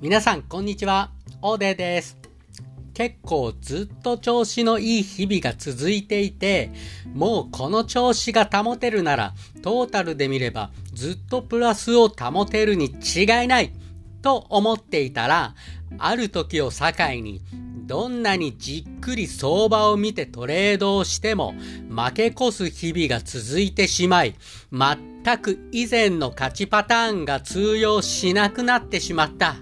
皆さん、こんにちは。オーデーです。結構ずっと調子のいい日々が続いていて、もうこの調子が保てるなら、トータルで見ればずっとプラスを保てるに違いないと思っていたら、ある時を境に、どんなにじっくり相場を見てトレードをしても負け越す日々が続いてしまい、全く以前の勝ちパターンが通用しなくなってしまった。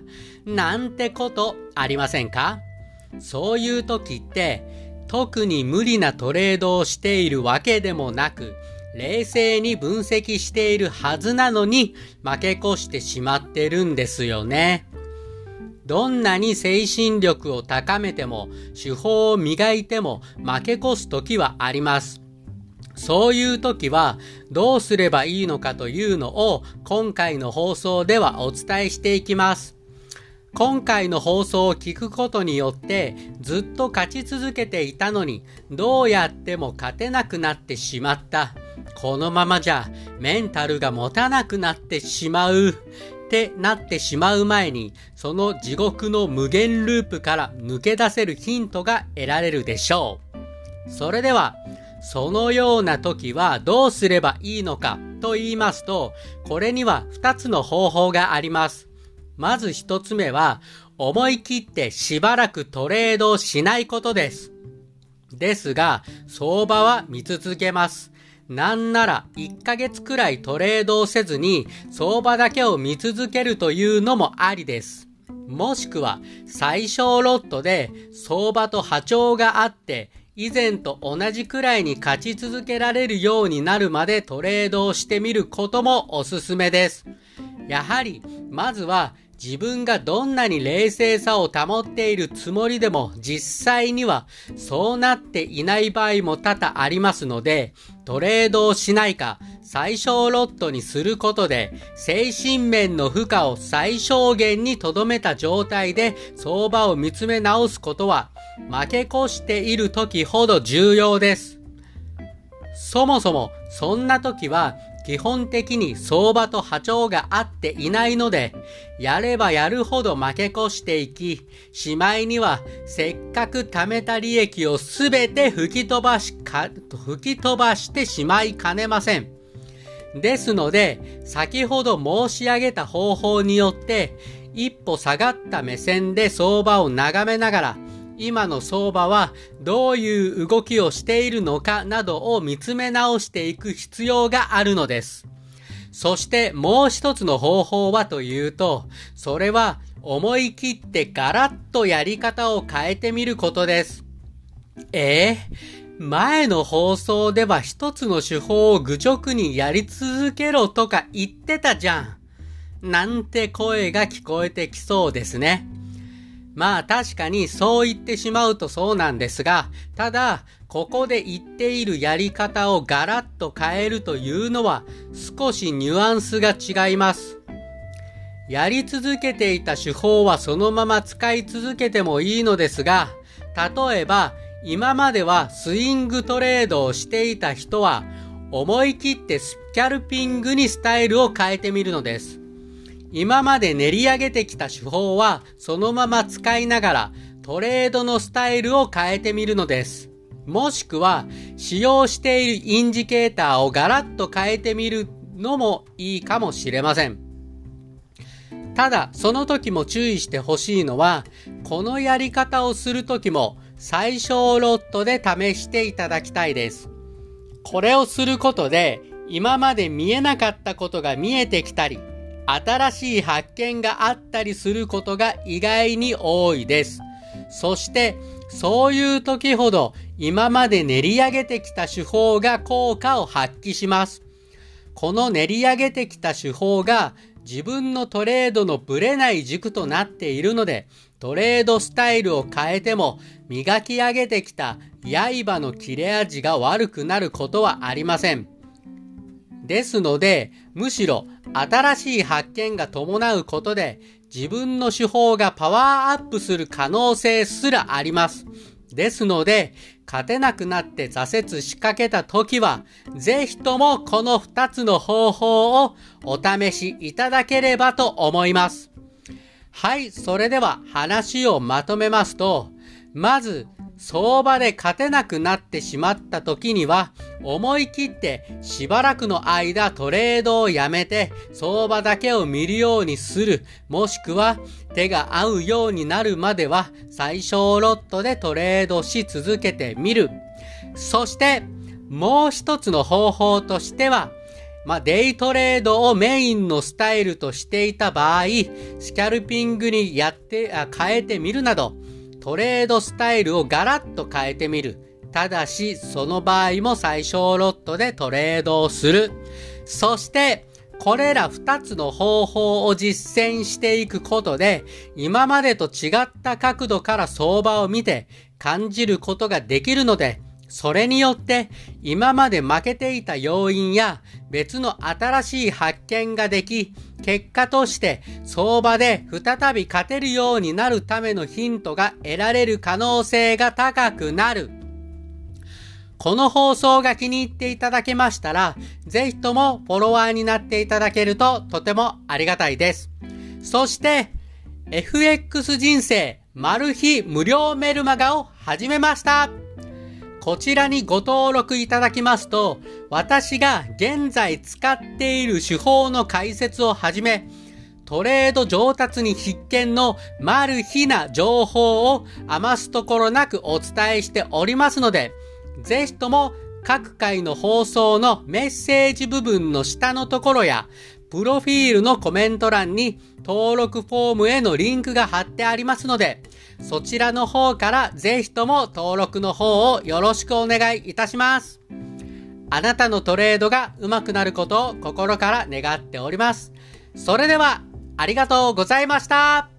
なんてことありませんか？そういう時って、特に無理なトレードをしているわけでもなく、冷静に分析しているはずなのに負け越してしまってるんですよね。どんなに精神力を高めても、手法を磨いても負け越す時はあります。そういう時はどうすればいいのかというのを今回の放送ではお伝えしていきます。今回の放送を聞くことによってずっと勝ち続けていたのにどうやっても勝てなくなってしまった。このままじゃメンタルが持たなくなってしまう。ってなってしまう前にその地獄の無限ループから抜け出せるヒントが得られるでしょう。それではそのような時はどうすればいいのかと言いますと、これには2つの方法があります。まず一つ目は、思い切ってしばらくトレードをしないことです。ですが、相場は見続けます。なんなら1ヶ月くらいトレードをせずに相場だけを見続けるというのもありです。もしくは最小ロットで相場と波長があって以前と同じくらいに勝ち続けられるようになるまでトレードをしてみることもおすすめです。やはり、まずは自分がどんなに冷静さを保っているつもりでも実際にはそうなっていない場合も多々ありますのでトレードをしないか最小ロットにすることで精神面の負荷を最小限に留めた状態で相場を見つめ直すことは負け越している時ほど重要です。そもそもそんな時は基本的に相場と波長が合っていないので、やればやるほど負け越していき、しまいにはせっかく貯めた利益をすべて吹き飛ばしか、吹き飛ばしてしまいかねません。ですので、先ほど申し上げた方法によって、一歩下がった目線で相場を眺めながら、今の相場はどういう動きをしているのかなどを見つめ直していく必要があるのです。そしてもう一つの方法はというと、それは思い切ってガラッとやり方を変えてみることです。えー、前の放送では一つの手法を愚直にやり続けろとか言ってたじゃん。なんて声が聞こえてきそうですね。まあ確かにそう言ってしまうとそうなんですが、ただ、ここで言っているやり方をガラッと変えるというのは少しニュアンスが違います。やり続けていた手法はそのまま使い続けてもいいのですが、例えば今まではスイングトレードをしていた人は思い切ってスキャルピングにスタイルを変えてみるのです。今まで練り上げてきた手法はそのまま使いながらトレードのスタイルを変えてみるのです。もしくは使用しているインジケーターをガラッと変えてみるのもいいかもしれません。ただ、その時も注意してほしいのは、このやり方をする時も最小ロットで試していただきたいです。これをすることで、今まで見えなかったことが見えてきたり、新しい発見があったりすることが意外に多いです。そして、そういう時ほど今まで練り上げてきた手法が効果を発揮します。この練り上げてきた手法が自分のトレードのブレない軸となっているので、トレードスタイルを変えても磨き上げてきた刃の切れ味が悪くなることはありません。ですので、むしろ新しい発見が伴うことで自分の手法がパワーアップする可能性すらあります。ですので、勝てなくなって挫折しかけた時は、ぜひともこの2つの方法をお試しいただければと思います。はい、それでは話をまとめますと、まず、相場で勝てなくなってしまった時には、思い切ってしばらくの間トレードをやめて相場だけを見るようにする。もしくは手が合うようになるまでは最小ロットでトレードし続けてみる。そしてもう一つの方法としては、まあ、デイトレードをメインのスタイルとしていた場合、スキャルピングにやって、あ変えてみるなど、トレードスタイルをガラッと変えてみる。ただし、その場合も最小ロットでトレードをする。そして、これら2つの方法を実践していくことで、今までと違った角度から相場を見て感じることができるので、それによって今まで負けていた要因や別の新しい発見ができ、結果として相場で再び勝てるようになるためのヒントが得られる可能性が高くなる。この放送が気に入っていただけましたら、ぜひともフォロワーになっていただけるととてもありがたいです。そして、FX 人生マル秘無料メルマガを始めました。こちらにご登録いただきますと、私が現在使っている手法の解説をはじめ、トレード上達に必見のマル秘な情報を余すところなくお伝えしておりますので、ぜひとも各回の放送のメッセージ部分の下のところや、プロフィールのコメント欄に登録フォームへのリンクが貼ってありますので、そちらの方からぜひとも登録の方をよろしくお願いいたします。あなたのトレードが上手くなることを心から願っております。それでは、ありがとうございました。